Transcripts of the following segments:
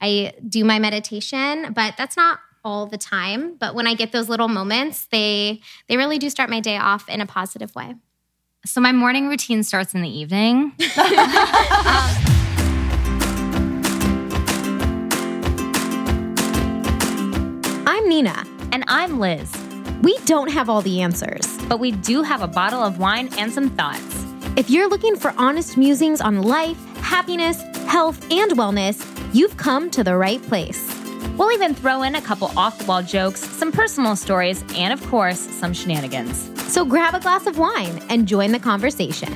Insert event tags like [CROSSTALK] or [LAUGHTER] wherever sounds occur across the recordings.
I do my meditation, but that's not all the time. But when I get those little moments, they they really do start my day off in a positive way. So my morning routine starts in the evening. [LAUGHS] [LAUGHS] I'm Nina. And I'm Liz. We don't have all the answers. But we do have a bottle of wine and some thoughts. If you're looking for honest musings on life, happiness, health, and wellness, you've come to the right place. We'll even throw in a couple off the wall jokes, some personal stories, and of course, some shenanigans. So grab a glass of wine and join the conversation.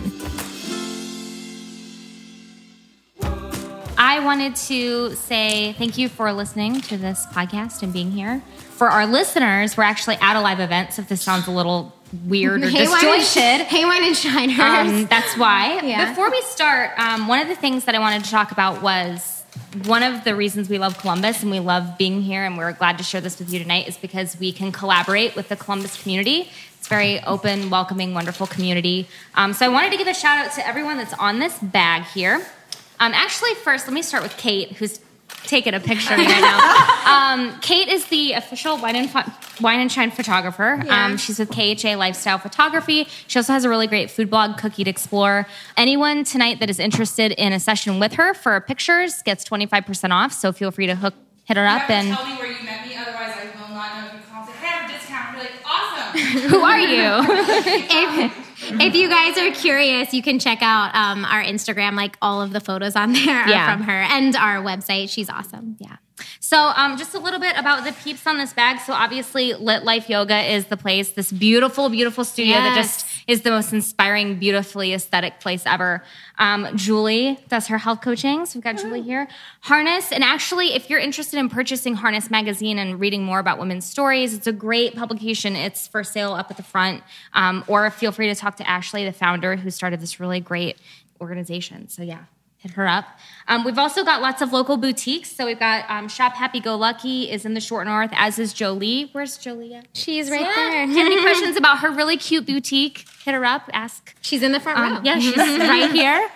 I wanted to say thank you for listening to this podcast and being here. For our listeners, we're actually at a live event, so if this sounds a little weird or [LAUGHS] Hey, disjointed, Hey, wine and shiners. um, that's why. [LAUGHS] Yeah. Before we start, um, one of the things that I wanted to talk about was one of the reasons we love Columbus and we love being here, and we're glad to share this with you tonight, is because we can collaborate with the Columbus community. It's very open, welcoming, wonderful community. Um, so I wanted to give a shout out to everyone that's on this bag here. Um, actually, first, let me start with Kate, who's taking a picture of me right now. Um, Kate is the official wine and, wine and shine photographer. Yeah. Um, she's with KHA Lifestyle Photography. She also has a really great food blog, Cookie to Explore. Anyone tonight that is interested in a session with her for pictures gets 25% off. So feel free to hook, hit her You up. And tell me where you met me, otherwise I will not know if you call hey, I have a discount. You're like, awesome. [LAUGHS] who are you? [LAUGHS] [LAUGHS] if, if you guys are curious, you can check out um, our Instagram. Like all of the photos on there are Yeah. from her and our website. She's awesome. Yeah. So, um, just a little bit about the peeps on this bag. So, obviously, Lit Life Yoga is the place. This beautiful, beautiful studio that just is the most inspiring, beautifully aesthetic place ever. Um, Julie does her health coaching. So, we've got Julie here. Harness, and actually, if you're interested in purchasing Harness magazine and reading more about women's stories, it's a great publication. It's for sale up at the front. Um, or feel free to talk to Ashley, the founder, who started this really great organization. So, yeah hit her up. Um, we've also got lots of local boutiques. So we've got um, Shop Happy Go Lucky is in the Short North, as is Jolie. Where's Jolie at? She's right Yeah. there. If you have any questions about her really cute boutique, hit her up. Ask. She's in the front row. Um, yeah, she's [LAUGHS] right here.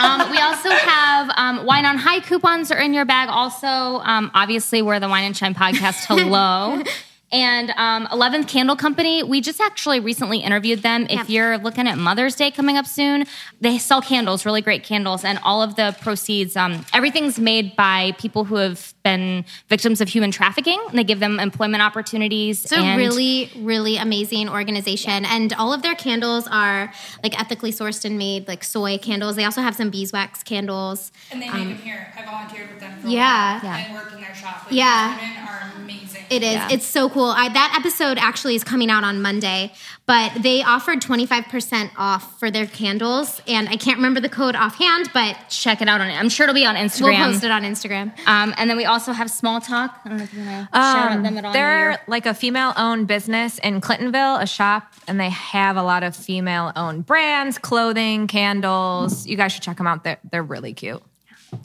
Um, we also have um, wine on high coupons are in your bag. Also, um, obviously, we're the Wine and Shine podcast. Hello. [LAUGHS] And um, 11th Candle Company, we just actually recently interviewed them. If you're looking at Mother's Day coming up soon, they sell candles, really great candles, and all of the proceeds, um, everything's made by people who have been victims of human trafficking. And they give them employment opportunities. It's a really, really amazing organization. And all of their candles are like ethically sourced and made, like soy candles. They also have some beeswax candles. And they make um, them here. I volunteered with them for a yeah. while Yeah. and worked in their shop. Like, Yeah. These women are amazing. It is. Yeah. It's so cool. I, that episode actually is coming out on Monday, but they offered 25% off for their candles. And I can't remember the code offhand, but check it out on it. I'm sure it'll be on Instagram. we'll post it on Instagram. Um, and then we also have Small Talk. I don't know if you want to shout out Um, them at all. they're Your- like a female owned business in Clintonville, a shop, and they have a lot of female owned brands, clothing, candles. You guys should check them out. They're, they're really cute.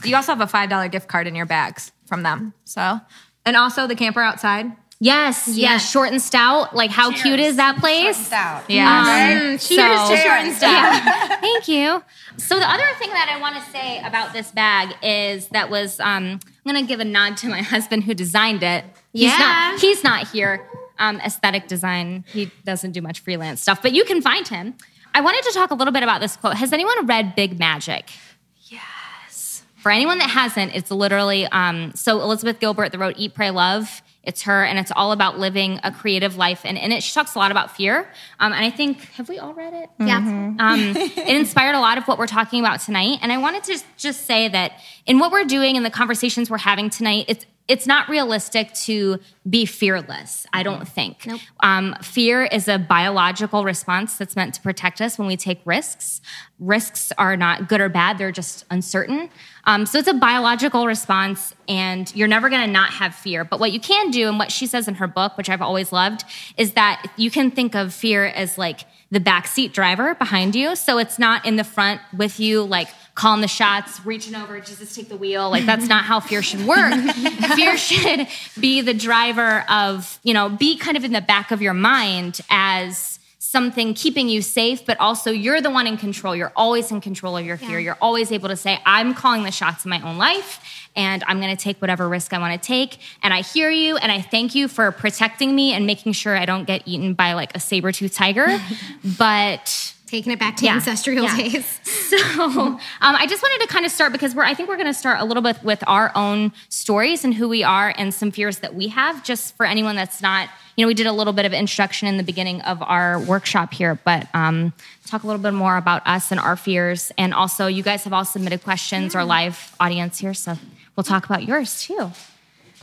You also have a $5 gift card in your bags from them. So, and also the camper outside. Yes, yes, Yes. short and stout. Like, how cute is that place? Yeah. Mm, cheers so- to short and stout. Yeah. [LAUGHS] Thank you. So the other thing that I want to say about this bag is that was um, I'm going to give a nod to my [LAUGHS] husband who designed it. He's Yeah. not he's not here. Um, aesthetic design. He doesn't do much freelance stuff, but you can find him. I wanted to talk a little bit about this quote. Has anyone read Big Magic? Yes. For anyone that hasn't, it's literally um, so Elizabeth Gilbert that wrote Eat, Pray, Love. It's her, and it's all about living a creative life. And in it, she talks a lot about fear. Um, and I think, have we all read it? Yeah. Um, [LAUGHS] it inspired a lot of what we're talking about tonight. And I wanted to just say that in what we're doing and the conversations we're having tonight, it's it's not realistic to be fearless. I don't think. Nope. Um, fear is a biological response that's meant to protect us when we take risks. Risks are not good or bad; they're just uncertain. Um, so it's a biological response, and you're never going to not have fear. But what you can do, and what she says in her book, which I've always loved, is that you can think of fear as like the backseat driver behind you. So it's not in the front with you, like calling the shots, reaching over, Jesus, take the wheel. Like that's not how fear should work. [LAUGHS] fear should be the driver of, you know, be kind of in the back of your mind as something keeping you safe, but also you're the one in control. You're always in control of your fear. Yeah. You're always able to say, I'm calling the shots in my own life and I'm going to take whatever risk I want to take. And I hear you and I thank you for protecting me and making sure I don't get eaten by like a saber tooth tiger. [LAUGHS] but Taking it back to Yeah. ancestral Yeah. days. [LAUGHS] so um, I just wanted to kind of start because we're I think we're going to start a little bit with our own stories and who we are and some fears that we have. Just for anyone that's not, you know, we did a little bit of introduction in the beginning of our workshop here, but um, talk a little bit more about us and our fears. And also, you guys have all submitted questions, our live audience here, so we'll talk about yours too.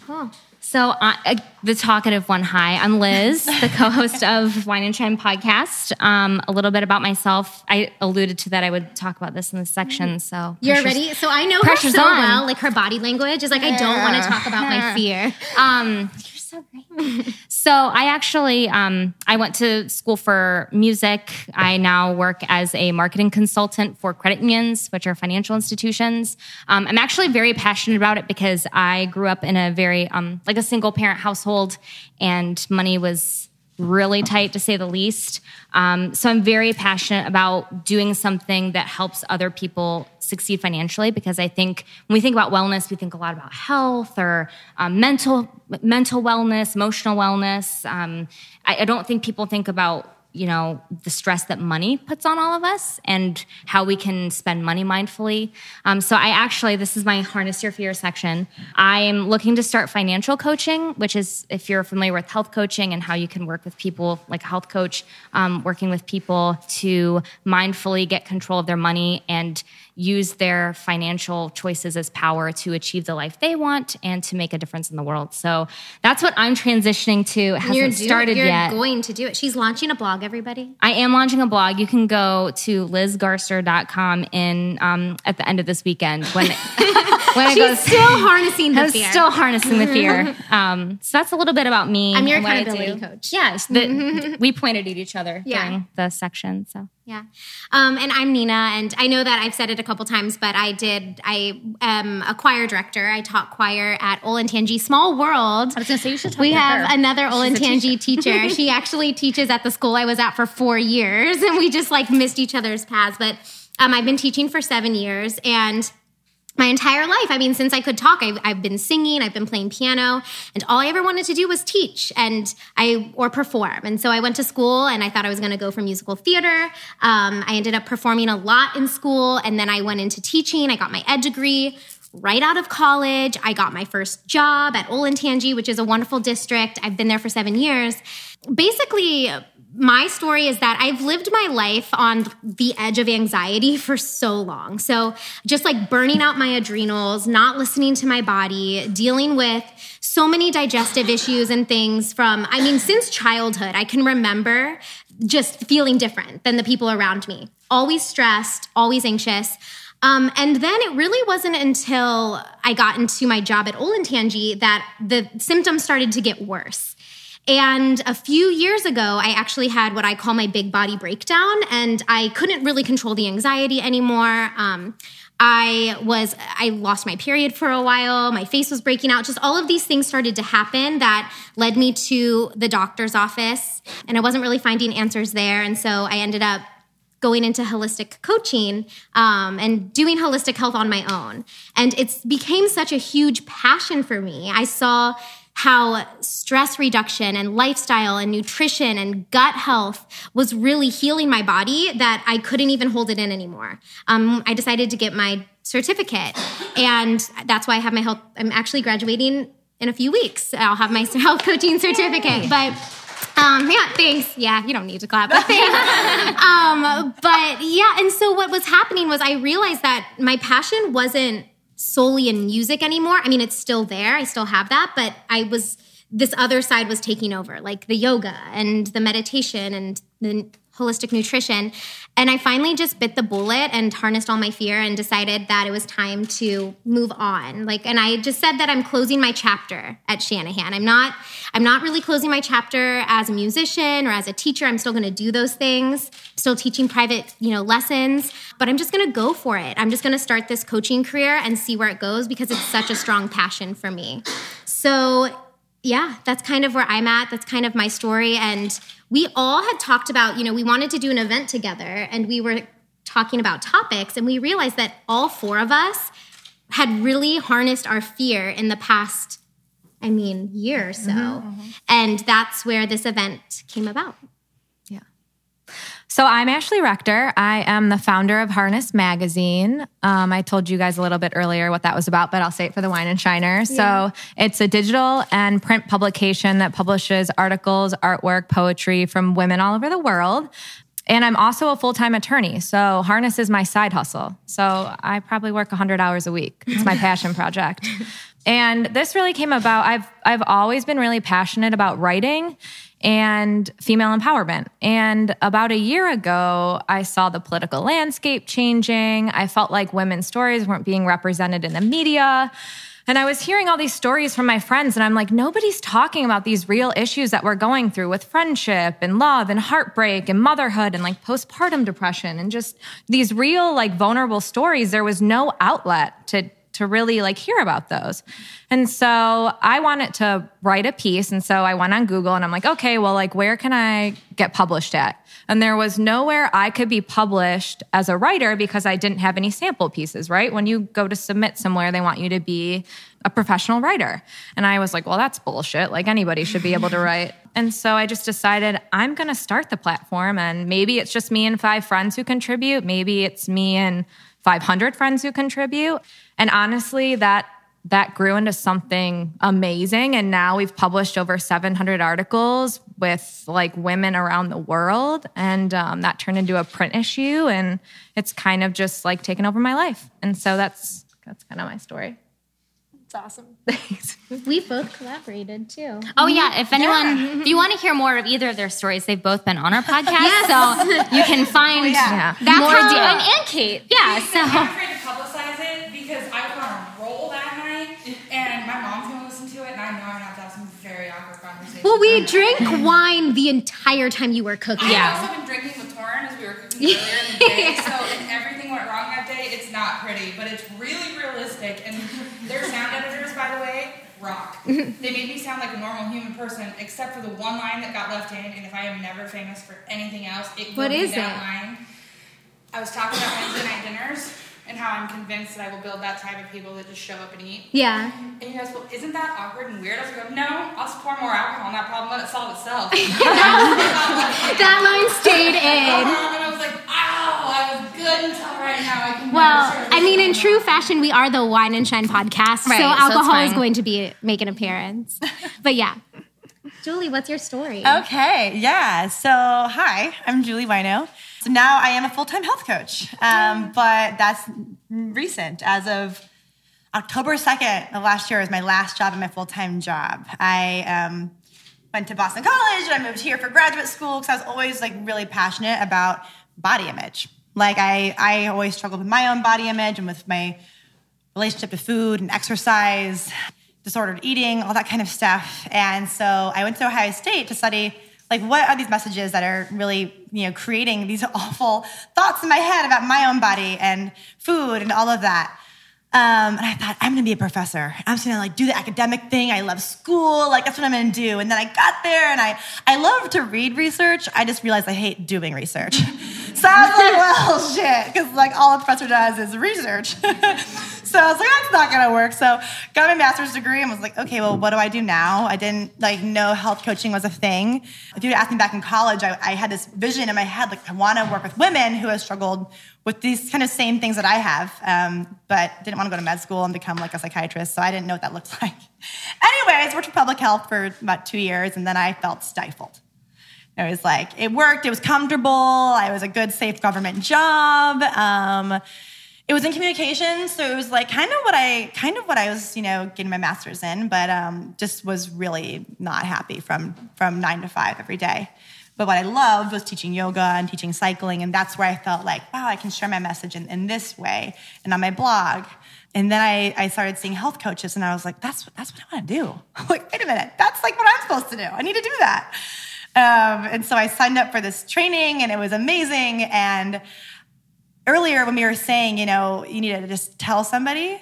Cool. So, uh, the talkative one. Hi, I'm Liz, [LAUGHS] the co-host of Wine and Shine podcast. Um, a little bit about myself. I alluded to that I would talk about this in this section. So You're ready? So I know her so on. well. Like her body language is like, I don't want to talk about my [LAUGHS] fear. Um, so great. so I actually um, I went to school for music. I now work as a marketing consultant for credit unions, which are financial institutions. Um, I'm actually very passionate about it because I grew up in a very um, like a single parent household, and money was really tight to say the least. Um, so I'm very passionate about doing something that helps other people succeed financially because I think when we think about wellness, we think a lot about health or um, mental mental wellness, emotional wellness. Um, I, I don't think people think about you know the stress that money puts on all of us and how we can spend money mindfully. Um, so i actually this is my harness your fear section. I am looking to start financial coaching which is if you're familiar with health coaching and how you can work with people like a health coach um, working with people to mindfully get control of their money and use their financial choices as power to achieve the life they want and to make a difference in the world so that's what i'm transitioning to it hasn't You're, doing- started you're yet going to do it. She's launching a blog, everybody. I am launching a blog. You can go to lizgarster.com in um, at the end of this weekend when it, [LAUGHS] when it goes. still harnessing the I'm fear. still harnessing the fear. [LAUGHS] Um, so that's a little bit about me. I'm your and what I accountability coach. Yes, the, [LAUGHS] we pointed at each other Yeah. during the section. So Yeah. Um, and I'm Nina, and I know that I've said it a couple times, but I did, I am a choir director. I taught choir at Olentangy Small World. I was gonna say you should talk We to have her. another Olentangy teacher. [LAUGHS] she actually teaches at the school I was at for four years, and we just like missed each other's paths. But um, I've been teaching for seven years, and my entire life. I mean, since I could talk, I've, I've been singing, I've been playing piano, and all I ever wanted to do was teach and I or perform. And so I went to school, and I thought I was going to go for musical theater. Um, I ended up performing a lot in school, and then I went into teaching. I got my ed degree. Right out of college, I got my first job at Olentangy, which is a wonderful district. I've been there for seven years. Basically, my story is that I've lived my life on the edge of anxiety for so long. So, just like burning out my adrenals, not listening to my body, dealing with so many digestive issues and things from, I mean, since childhood, I can remember just feeling different than the people around me. Always stressed, always anxious. Um, and then it really wasn't until I got into my job at Olentangy that the symptoms started to get worse. And a few years ago, I actually had what I call my big body breakdown, and I couldn't really control the anxiety anymore. Um, I was, I lost my period for a while. My face was breaking out. Just all of these things started to happen that led me to the doctor's office, and I wasn't really finding answers there. And so I ended up going into holistic coaching um, and doing holistic health on my own. And it became such a huge passion for me. I saw how stress reduction and lifestyle and nutrition and gut health was really healing my body that I couldn't even hold it in anymore. Um, I decided to get my certificate, and that's why I have my health. I'm actually graduating in a few weeks. I'll have my [LAUGHS] health coaching certificate, but. Um, yeah, thanks. Yeah, you don't need to clap. [LAUGHS] But um, but yeah, and so what was happening was I realized that my passion wasn't solely in music anymore. I mean, it's still there. I still have that, but I was this other side was taking over, like the yoga and the meditation and the holistic nutrition. And I finally just bit the bullet and harnessed all my fear and decided that it was time to move on. Like and I just said that I'm closing my chapter at Shanahan. I'm not I'm not really closing my chapter as a musician or as a teacher. I'm still going to do those things. Still teaching private, you know, lessons, but I'm just going to go for it. I'm just going to start this coaching career and see where it goes because it's such a strong passion for me. So yeah, that's kind of where I'm at. That's kind of my story. And we all had talked about, you know, we wanted to do an event together and we were talking about topics and we realized that all four of us had really harnessed our fear in the past, I mean, year or so. Mm-hmm, mm-hmm. And that's where this event came about. So I'm Ashley Rector. I am the founder of Harness Magazine. Um, I told you guys a little bit earlier what that was about, but I'll say it for the wine and shiner. So it's a digital and print publication that publishes articles, artwork, poetry from women all over the world. And I'm also a full time attorney. So Harness is my side hustle. So I probably work 100 hours a week. It's my passion project. [LAUGHS] And this really came about. I've I've always been really passionate about writing and female empowerment. And about a year ago, I saw the political landscape changing. I felt like women's stories weren't being represented in the media. And I was hearing all these stories from my friends, and I'm like, nobody's talking about these real issues that we're going through with friendship and love and heartbreak and motherhood and like postpartum depression and just these real, like, vulnerable stories. There was no outlet to to really like hear about those. And so I wanted to write a piece. And so I went on Google and I'm like, okay, well, like, where can I get published at? And there was nowhere I could be published as a writer because I didn't have any sample pieces, right? When you go to submit somewhere, they want you to be a professional writer. And I was like, well, that's bullshit. Like anybody should be able to write. [LAUGHS] And so I just decided I'm going to start the platform. And maybe it's just me and five friends who contribute. Maybe it's me and 500 friends who contribute. And honestly, that that grew into something amazing. And now we've published over 700 articles with like women around the world. And um, that turned into a print issue. And it's kind of just like taken over my life. And so that's that's kind of my story. It's awesome. [LAUGHS] Thanks. We both collaborated too. Oh yeah, if anyone if you want to hear more of either of their stories, they've both been on our podcast, so you can [LAUGHS] find yeah. that's More how and, and Kate. Yeah, [LAUGHS] so afraid to publicize it because I was on a roll that night, and my mom's gonna listen to it, and I know I'm gonna have to have some very awkward conversations. Well, we drank wine the entire time you were cooking. Yeah, I've also been drinking with Torrin as we were cooking earlier in the day, [LAUGHS] so if everything went wrong that day, it's not pretty, but it's really realistic. And their sound editors, by the way, rock. [LAUGHS] they made me sound like a normal human person, except for the one line that got left in. And if I am never famous for anything else, it will What be that it? line. I was talking about Wednesday night dinners and how I'm convinced that I will build that type of people that just show up and eat. Yeah. And you guys, well, isn't that awkward and weird? I was like, no, I'll just pour more alcohol on that problem, let it solve itself. [LAUGHS] That line stayed [LAUGHS] in. And I was like, ow, I was good until right now. I can Well, I mean, in true fashion, we are the Wine and Shine podcast, Right, so so alcohol is going to be make an appearance. But yeah, Julie, what's your story? Okay, yeah. So, hi, I'm Julie Wino. So now I am a full time health coach, um, but that's recent. As of October 2nd of last year was my last job and my full time job. I um, went to Boston College and I moved here for graduate school because I was always like really passionate about body image. Like I, I always struggled with my own body image and with my relationship to food and exercise, disordered eating, all that kind of stuff. And so I went to Ohio State to study like what are these messages that are really, you know, creating these [LAUGHS] awful thoughts in my head about my own body and food and all of that. Um, and I thought, I'm gonna be a professor. I'm just gonna like do the academic thing. I love school, like that's what I'm gonna do. And then I got there and I, I love to read research. I just realized I hate doing research. [LAUGHS] so I was like, well, [LAUGHS] shit, because like all a professor does is research. [LAUGHS] so I was like, that's not gonna work. So got my master's degree and was like, okay, well, what do I do now? I didn't like know health coaching was a thing. If you had asked me back in college, I, I had this vision in my head, like I wanna work with women who have struggled with these kind of same things that I have, um, but didn't want to go to med school and become like a psychiatrist, so I didn't know what that looked [LAUGHS] like. Anyways, worked for public health for about two years, and then I felt stifled. It was like it worked, it was comfortable, I was a good, safe government job. Um, it was in communications, so it was like kind of what I kind of what I was, you know, getting my master's in, but um, just was really not happy from from nine to five every day. But what I loved was teaching yoga and teaching cycling, and that's where I felt like, wow, I can share my message in, in this way and on my blog. And then I, I started seeing health coaches, and I was like, that's that's what I want to do. I'm [LAUGHS] like, wait a minute, that's like what I'm supposed to do. I need to do that. Um, and so I signed up for this training, and it was amazing. And earlier when we were saying, you know, you need to just tell somebody,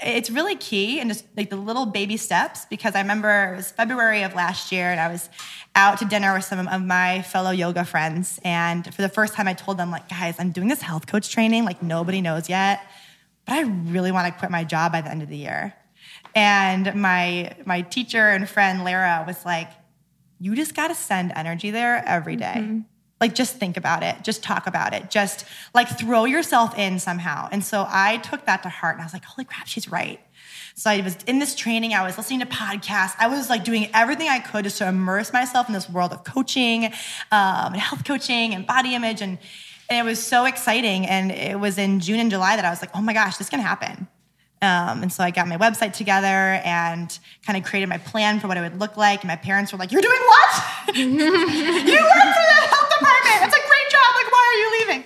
it's really key and just like the little baby steps because I remember it was February of last year and I was out to dinner with some of my fellow yoga friends. And for the first time, I told them, like, guys, I'm doing this health coach training, like, nobody knows yet, but I really want to quit my job by the end of the year. And my, my teacher and friend, Lara, was like, you just got to send energy there every day. Mm-hmm. Like, just think about it, just talk about it, just like throw yourself in somehow. And so I took that to heart and I was like, holy crap, she's right. So I was in this training, I was listening to podcasts, I was like doing everything I could just to immerse myself in this world of coaching um, and health coaching and body image. And, and it was so exciting. And it was in June and July that I was like, oh my gosh, this can happen. Um, and so I got my website together and kind of created my plan for what it would look like. And my parents were like, You're doing what? [LAUGHS] you work for the health department. It's a great job. Like, why are you leaving?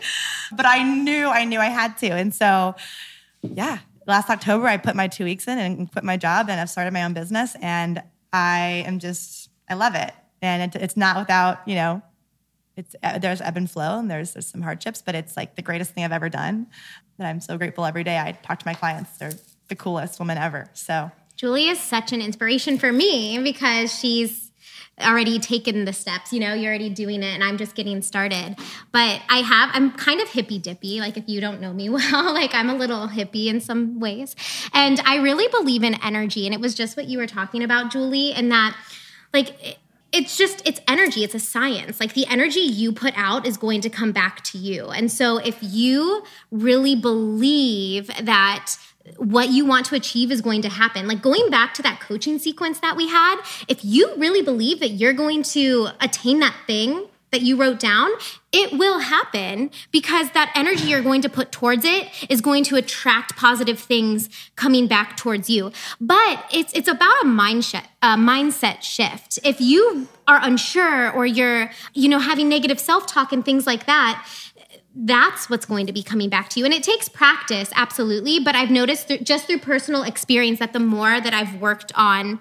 But I knew, I knew I had to. And so, yeah, last October, I put my two weeks in and quit my job and I've started my own business. And I am just, I love it. And it, it's not without, you know, it's uh, there's ebb and flow and there's there's some hardships, but it's like the greatest thing I've ever done. That I'm so grateful every day. I talk to my clients; they're the coolest woman ever. So Julie is such an inspiration for me because she's already taken the steps you know you're already doing it and i'm just getting started. But i have i'm kind of hippy dippy like if you don't know me [LAUGHS] well like i'm a little hippie in some ways. And i really believe in energy. And it was just what you were talking about julie and that like it's just it's energy it's a science. Like the energy you put out is going to come back to you. And so if you really believe that what you want to achieve is going to happen like going back to that coaching sequence that we had if you really believe that you're going to attain that thing that you wrote down, it will happen because that energy you're going to put towards it is going to attract positive things coming back towards you. But it's it's about a mindset a mindset shift. If you are unsure or you're you know having negative self-talk and things like that, that's what's going to be coming back to you. And it takes practice, absolutely. But I've noticed just through personal experience that the more that I've worked on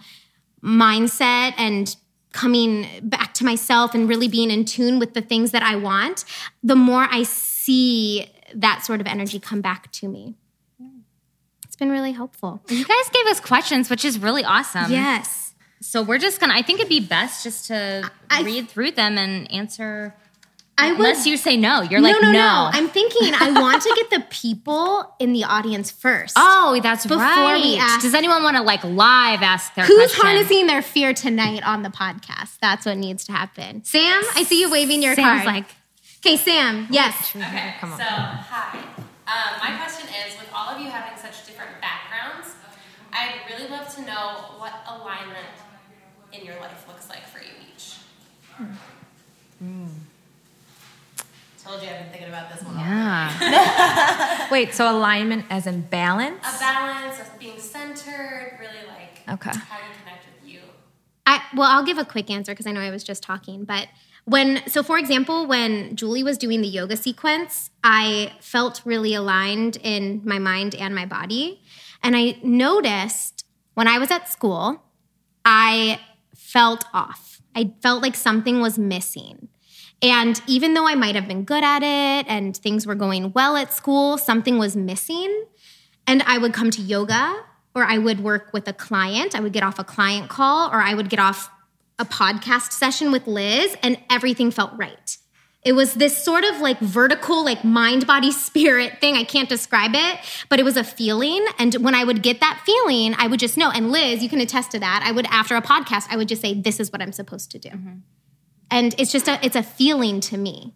mindset and coming back to myself and really being in tune with the things that I want, the more I see that sort of energy come back to me. It's been really helpful. You guys gave us questions, which is really awesome. Yes. So we're just gonna, I think it'd be best just to I, read through them and answer I would, Unless you say no, you're no, like no, no, no. I'm thinking I want to get the people in the audience first. [LAUGHS] Oh, that's before right. We ask, Does anyone want to like live ask their who's question? harnessing their fear tonight on the podcast? That's what needs to happen. Sam, I see you waving your Sam's card. like, okay, Sam. Yes. Okay. Come on. So hi. Um, my question is: With all of you having such different backgrounds, I'd really love to know what alignment in your life looks like for you each. Hmm. Told you I've been thinking about this one. Yeah. Wait, so alignment as in balance? A balance of being centered, really like okay. how you connect with you. I well, I'll give a quick answer because I know I was just talking, but when so for example, when Julie was doing the yoga sequence, I felt really aligned in my mind and my body. And I noticed when I was at school, I felt off. I felt like something was missing. And even though I might have been good at it and things were going well at school, something was missing. And I would come to yoga or I would work with a client. I would get off a client call or I would get off a podcast session with Liz and everything felt right. It was this sort of like vertical, like mind, body, [LAUGHS] spirit thing. I can't describe it, but it was a feeling. And when I would get that feeling, I would just know. And Liz, you can attest to that. I would, after a podcast, I would just say, This is what I'm supposed to do. Mm-hmm and it's just a it's a feeling to me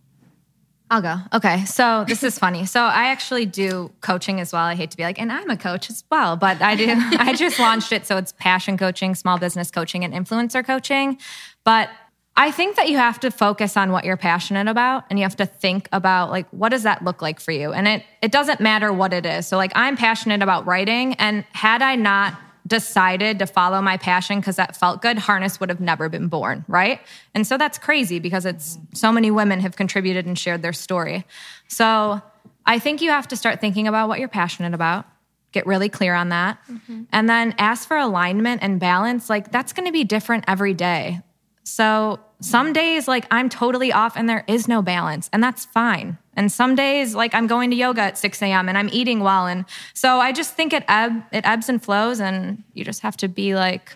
I'll go. Okay. So this is funny. So I actually do coaching as well. I hate to be like, and I'm a coach as well, but I do. [LAUGHS] I just launched it. So it's passion coaching, small business coaching, and influencer coaching. But I think that you have to focus on what you're passionate about and you have to think about like, what does that look like for you? And it, it doesn't matter what it is. So like, I'm passionate about writing. And had I not decided to follow my passion because that felt good, Harness would have never been born, right? And so that's crazy because it's so many women have contributed and shared their story. So I think you have to start thinking about what you're passionate about, get really clear on that, mm-hmm. and then ask for alignment and balance. Like that's going to be different every day. So some days like I'm totally off and there is no balance, and that's fine. And some days like I'm going to yoga at 6 a.m. and I'm eating well. And so I just think it ebb it ebbs and flows, and you just have to be like,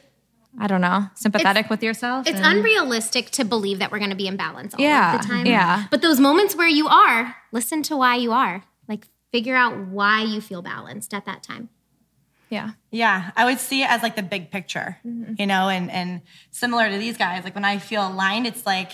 I don't know, sympathetic with yourself. It's and- unrealistic to believe that we're going to be in balance all Yeah, of the time. yeah. But those moments where you are, listen to why you are. Like figure out why you feel balanced at that time. Yeah. Yeah, I would see it as like the big picture, mm-hmm. you know, and and similar to these guys, like when I feel aligned, it's like,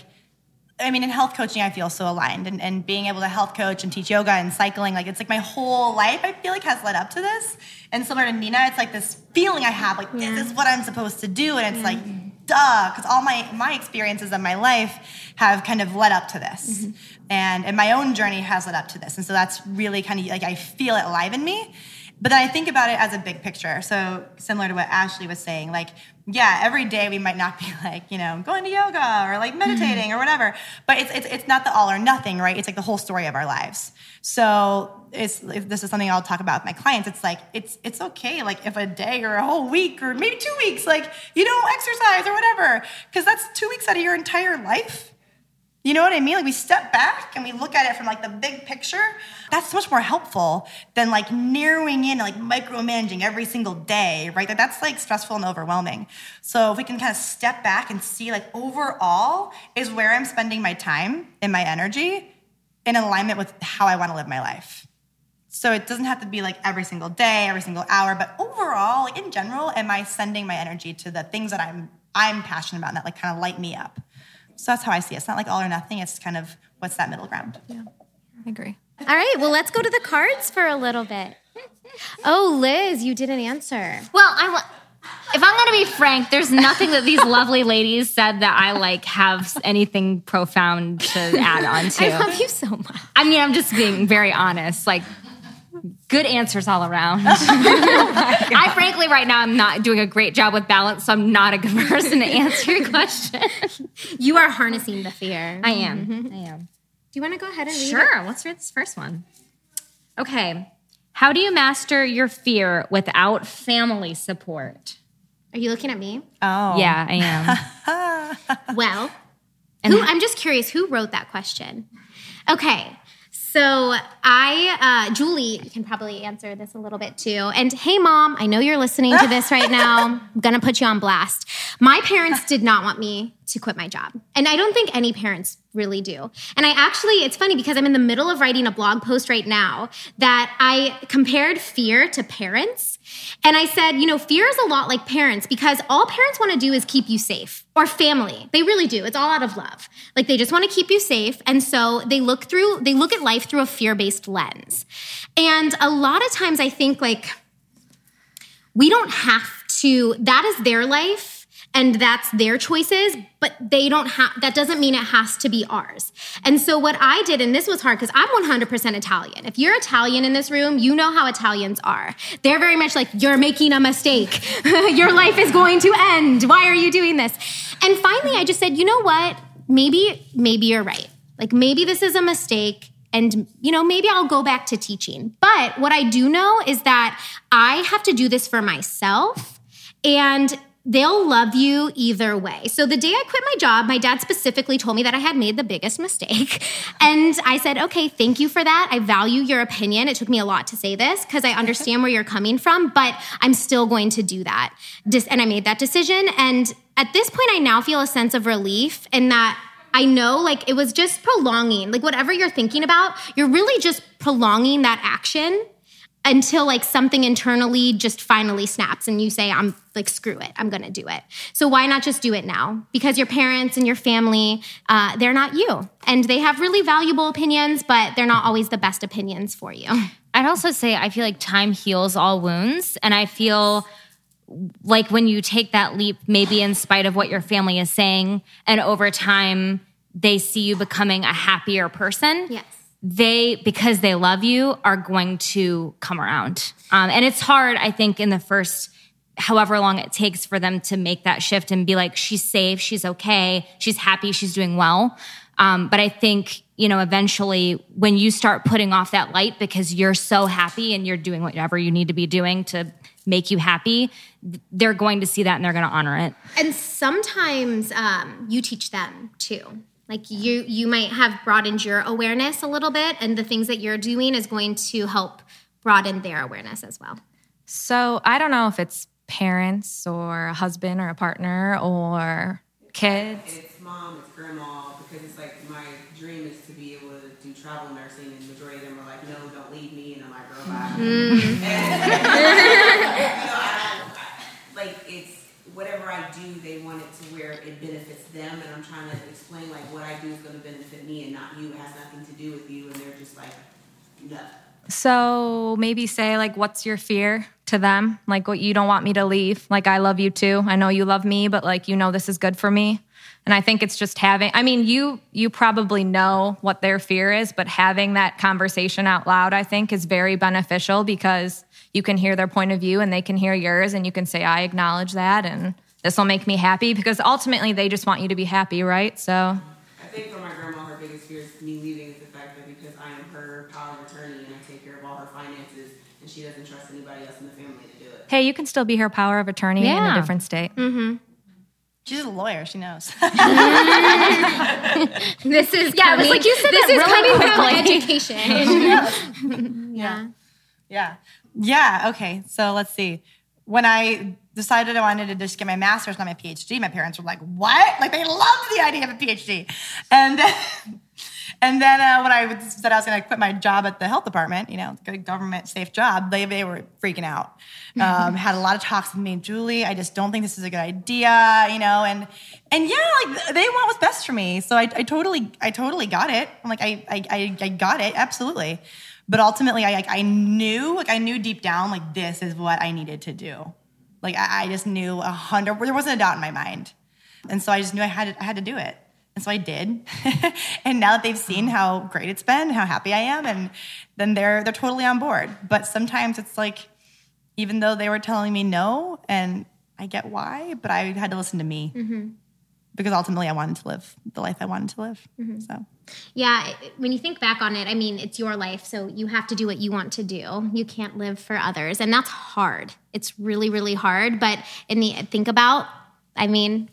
I mean, in health coaching, I feel so aligned, and, and being able to health coach and teach yoga and cycling, like it's like my whole life, I feel like has led up to this. And similar to Nina, it's like this feeling I have, like this is what I'm supposed to do, and it's like, duh, because all my my experiences of my life have kind of led up to this, mm-hmm. and and my own journey has led up to this, and so that's really kind of like I feel it alive in me. But then I think about it as a big picture. So similar to what Ashley was saying, like, yeah, every day we might not [LAUGHS] be like, you know, going to yoga or like mm-hmm. meditating or whatever. But it's, it's it's not the all or nothing, right? It's like the whole story of our lives. So it's if this is something I'll talk about with my clients. It's like it's it's okay, like if a day or a whole week or maybe two weeks, like you don't exercise or whatever, because that's two weeks out of your entire life. You know what I mean? Like we step back and we look at it from like the big picture. That's much more helpful than like narrowing in and like micromanaging every single day, right? Like that's like stressful and overwhelming. So if we can kind of step back and see like overall is where I'm spending my time and my energy in alignment with how I want to live my life. So it doesn't have to be like every single day, every single hour, but overall, like in general, am I sending my energy to the things that I'm I'm passionate about and that like kind of light me up? So that's how I see it. It's not like all or nothing. It's kind of what's that middle ground. Yeah, I agree. All right, well, let's go to the cards for a little bit. Oh, Liz, you didn't answer. Well, I wa- if I'm going to be frank, there's nothing that these [LAUGHS] lovely ladies said that I like have anything profound to add on [LAUGHS] to. I love you so much. I mean, I'm just being very honest. Like, good answers all around. [LAUGHS] I frankly, right now, I'm not doing a great job with balance, so I'm not a good person to answer your question. You are harnessing the fear. I am. Mm-hmm. I am. Do you want to go ahead and read it? Sure. Let's read this first one. Okay. How do you master your fear without family support? Are you looking at me? Oh. Yeah, I am. [LAUGHS] Well, who, I'm just curious who wrote that question. Okay. So I, uh, Julie can probably answer this a little bit too. And hey, mom, I know you're listening to this right now. [LAUGHS] I'm gonna put you on blast. My parents did not want me to quit my job, and I don't think any parents really do. And I actually, it's funny because I'm in the middle of writing a blog post right now that I compared fear to parents, and I said, you know, fear is a lot like parents because all parents want to do is keep you safe or family. They really do. It's all out of love. Like they just want to keep you safe. And so they look through, they look at life through a fear based lens. And a lot of times I think like we don't have to, that is their life and that's their choices, but they don't have, that doesn't mean it has to be ours. And so what I did, and this was hard because I'm 100% Italian. If you're Italian in this room, you know how Italians are. They're very much like, you're making a mistake. [LAUGHS] Your life is going to end. Why are you doing this? And finally, I just said, you know what? Maybe, maybe you're right. Like maybe this is a mistake and you know maybe i'll go back to teaching but what i do know is that i have to do this for myself and they'll love you either way. So the day I quit my job, my dad specifically told me that I had made the biggest mistake. [LAUGHS] And I said, okay, thank you for that. I value your opinion. It took me a lot to say this because I understand where you're coming from, but I'm still going to do that. And I made that decision. And at this point, I now feel a sense of relief in that I know like it was just prolonging, like whatever you're thinking about, you're really just prolonging that action until like something internally just finally snaps and you say i'm like screw it. I'm gonna do it. So why not just do it now? Because your parents and your family uh, they're not you. And they have really valuable opinions but they're not always the best opinions for you. I'd also say I feel like time heals all wounds. And I feel like when you take that leap, maybe in spite of what your family is saying, and over time they see you becoming a happier person. yes They, because they love you, are going to come around. Um, and it's hard, I think, in the first however long it takes for them to make that shift and be like, she's safe, she's okay, she's happy, she's doing well. Um, but I think, you know, eventually when you start putting off that light because you're so happy and you're doing whatever you need to be doing to make you happy, they're going to see that and they're going to honor it. And sometimes um, you teach them too. Like you, you might have broadened your awareness a little bit, and the things that you're doing is going to help broaden their awareness as well. So I don't know if it's parents or a husband or a partner or kids. It's mom, it's grandma, because it's like my dream is to be able to do travel nursing, and majority of them are like, no, don't leave me, and I'm like, girl, bye. Mm. [LAUGHS] And, you know, I, I, like it's whatever I do, they want it to where it benefits them, and I'm trying to explain like what I do is going to benefit me and not you. It has nothing to do with you, and they're just like, no. So maybe say like, what's your fear to them? Like, what you don't want me to leave. Like, I love you too. I know you love me, but like, you know, this is good for me. And I think it's just having. I mean, you you probably know what their fear is, but having that conversation out loud, I think, is very beneficial because you can hear their point of view and they can hear yours, and you can say, I acknowledge that, and this will make me happy because ultimately they just want you to be happy, right? So. I think for my grandma, her biggest fear is me leaving is the fact that because I am her power of attorney and I take care of all her finances, and she doesn't trust anybody else in the family to do it. Hey, you can still be her power of attorney in a different state. mm-hmm She's a lawyer. She knows. [LAUGHS] [LAUGHS] This is Yeah, it was like you said this that is really coming from education. [LAUGHS] yeah. Yeah. Yeah. Yeah. Okay. So let's see. When I decided I wanted to just get my master's, not my PhD, my parents were like, "What?" Like they loved the idea of a PhD, and then, [LAUGHS] and then uh, when I said I was going to quit my job at the health department, you know, good government safe job, they they were freaking out. [LAUGHS] Um, had a lot of talks with me, and Julie. I just don't think this is a good idea, you know, and and yeah, like they want what's best for me. So I, I totally I totally got it. I'm like I I I, I got it absolutely. But ultimately, I like I knew, like I knew deep down, like this is what I needed to do. Like I, I just knew a hundred. There wasn't a doubt in my mind, and so I just knew I had to, I had to do it, and so I did. [LAUGHS] and now that they've seen how great it's been, how happy I am, and then they're they're totally on board. But sometimes it's like, even though they were telling me no, and I get why, but I had to listen to me mm-hmm. because ultimately I wanted to live the life I wanted to live. Mm-hmm. So. Yeah, when you think back on it, I mean, it's your life, so you have to do what you want to do. You can't live for others, and that's hard. It's really, really hard. But in the think about, I mean,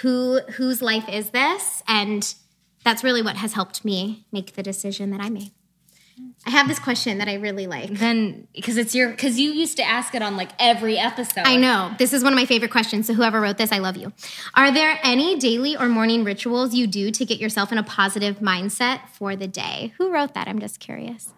who whose life is this? And that's really what has helped me make the decision that I made. I have this question that I really like. then because it's your because you used to ask it on like every episode. I know. This is one of my favorite questions. So, whoever wrote this, I love you. Are there any daily or morning rituals you do to get yourself in a positive mindset for the day? Who wrote that? I'm just curious.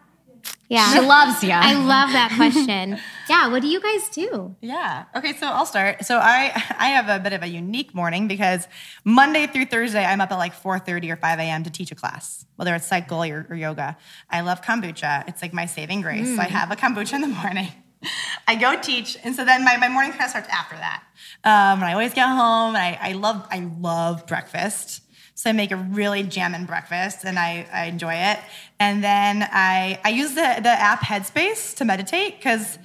Yeah. She loves you. I love that [LAUGHS] question. yeah. What do you guys do? Yeah. Okay, so I'll start. So I I have a bit of a unique morning because Monday through Thursday I'm up at like 4:30 or 5 a.m. to teach a class, whether it's cycle or, or yoga. I love kombucha. It's like my saving grace. So I have a kombucha in the morning. [LAUGHS] I go teach, and so then my, my morning kind of starts after that. Um, and I always get home, and I, I love I love breakfast. So I make a really jammin' breakfast, and I, I enjoy it. And then I I use the the app Headspace to meditate because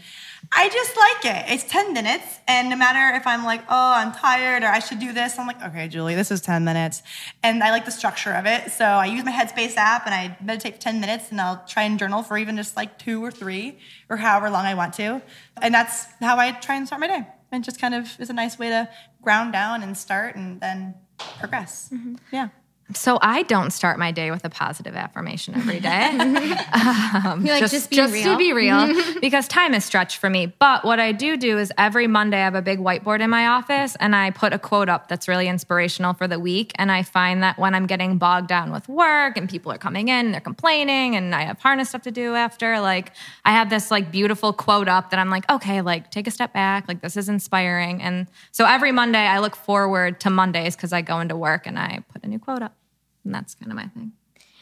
I just like it. It's 10 minutes, and no matter if I'm like, oh, I'm tired or I should do this, I'm like, okay, Julie, this is 10 minutes. And I like the structure of it. So I use my Headspace app and I meditate for 10 minutes and I'll try and journal for even just like two or three or however long I want to. And that's how I try and start my day. And just kind of is a nice way to ground down and start and then progress. Mm-hmm. Yeah. So I don't start my day with a positive affirmation every day. [LAUGHS] [LAUGHS] Um, You're like, just, be just real. to be real, [LAUGHS] because time is stretched for me. But what I do do is every Monday I have a big whiteboard in my office and I put a quote up that's really inspirational for the week. And I find that when I'm getting bogged down with work and people are coming in and they're complaining and I have harness stuff to do after, like I have this like beautiful quote up that I'm like, okay, like take a step back. Like this is inspiring. And so every Monday I look forward to Mondays because I go into work and I put a new quote up. And that's kind of my thing.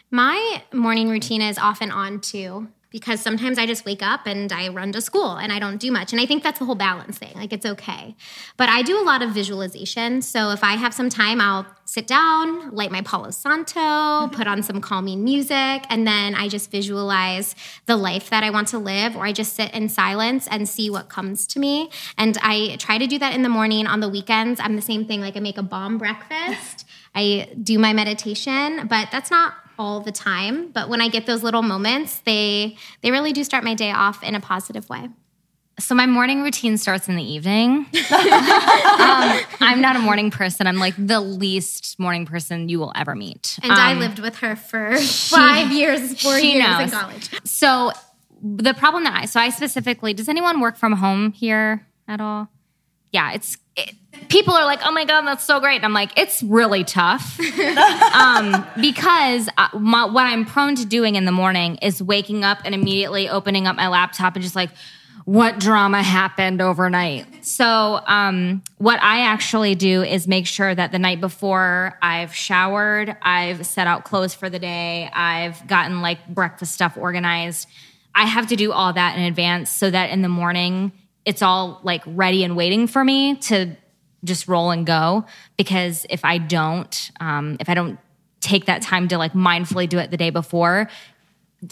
My morning routine is off and on too. because sometimes I just wake up and I run to school and I don't do much. And I think that's the whole balance thing. Like it's okay. But I do a lot of visualization. So if I have some time, I'll sit down, light my Palo Santo, mm-hmm. put on some calming music, and then I just visualize the life that I want to live, or I just sit in silence and see what comes to me. And I try to do that in the morning. On the weekends, I'm the same thing. Like I make a bomb breakfast. I do my meditation, but that's not all the time. But when I get those little moments, they they really do start my day off in a positive way. So my morning routine starts in the evening. [LAUGHS] [LAUGHS] um, I'm not a morning person. I'm like the least morning person you will ever meet. And I Um, lived with her for [LAUGHS] five years, four she years in college. So the problem that I so I specifically does anyone work from home here at all? Yeah, it's it, people are like, oh my god, that's so great. And I'm like, it's really tough [LAUGHS] um, because uh, my, what I'm prone to doing in the morning is waking up and immediately opening up my laptop and just like. What drama happened overnight? So, um, what I actually do is make sure that the night before I've showered, I've set out clothes for the day, I've gotten like breakfast stuff organized. I have to do all that in advance so that in the morning it's all like ready and waiting for me to just roll and go. Because if I don't, um, if I don't take that time to like mindfully do it the day before,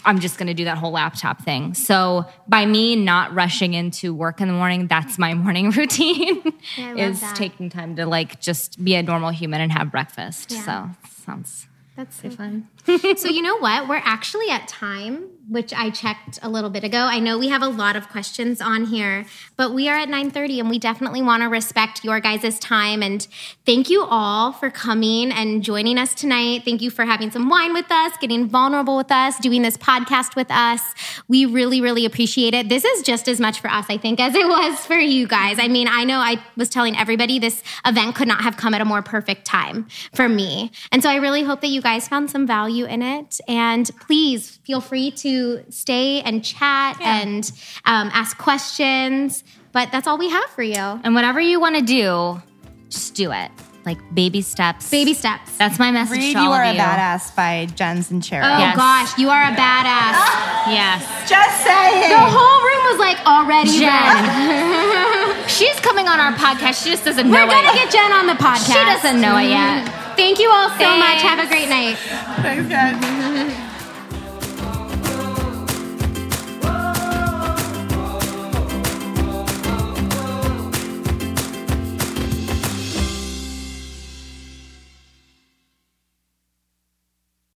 I'm just going to do that whole laptop thing. So by me not rushing into work in the morning, that's my [LAUGHS] morning routine Yeah, is that. taking time to like just be a normal human and have breakfast. Yeah. So sounds That's so fun. [LAUGHS] so you know what? We're actually at time, which I checked a little bit ago. I know we have a lot of questions on here, but we are at 9:30 and we definitely want to respect your guys' time and thank you all for coming and joining us tonight. Thank you for having some wine with us, getting vulnerable with us, doing this podcast with us. We really really appreciate it. This is just as much for us, I think, as it was for you guys. I mean, I know I was telling everybody this event could not have come at a more perfect time for me. And so I really hope that you guys found some value in it. And please feel free to stay and chat and um, ask questions. But that's all we have for you. And whatever you want to do, just do it. Like baby steps. Baby steps. That's my message Read to all You Are of a you. Badass by Jen Sincero. Oh Yes. gosh, you are a badass. [LAUGHS] Yes. Just saying. The whole room was like already Jen. read. [LAUGHS] [LAUGHS] She's coming on our podcast. She just doesn't We're know gonna it. get Jen on the podcast. She doesn't know it yet. Thank you all so much. Have a great night. Thanks, guys. [LAUGHS]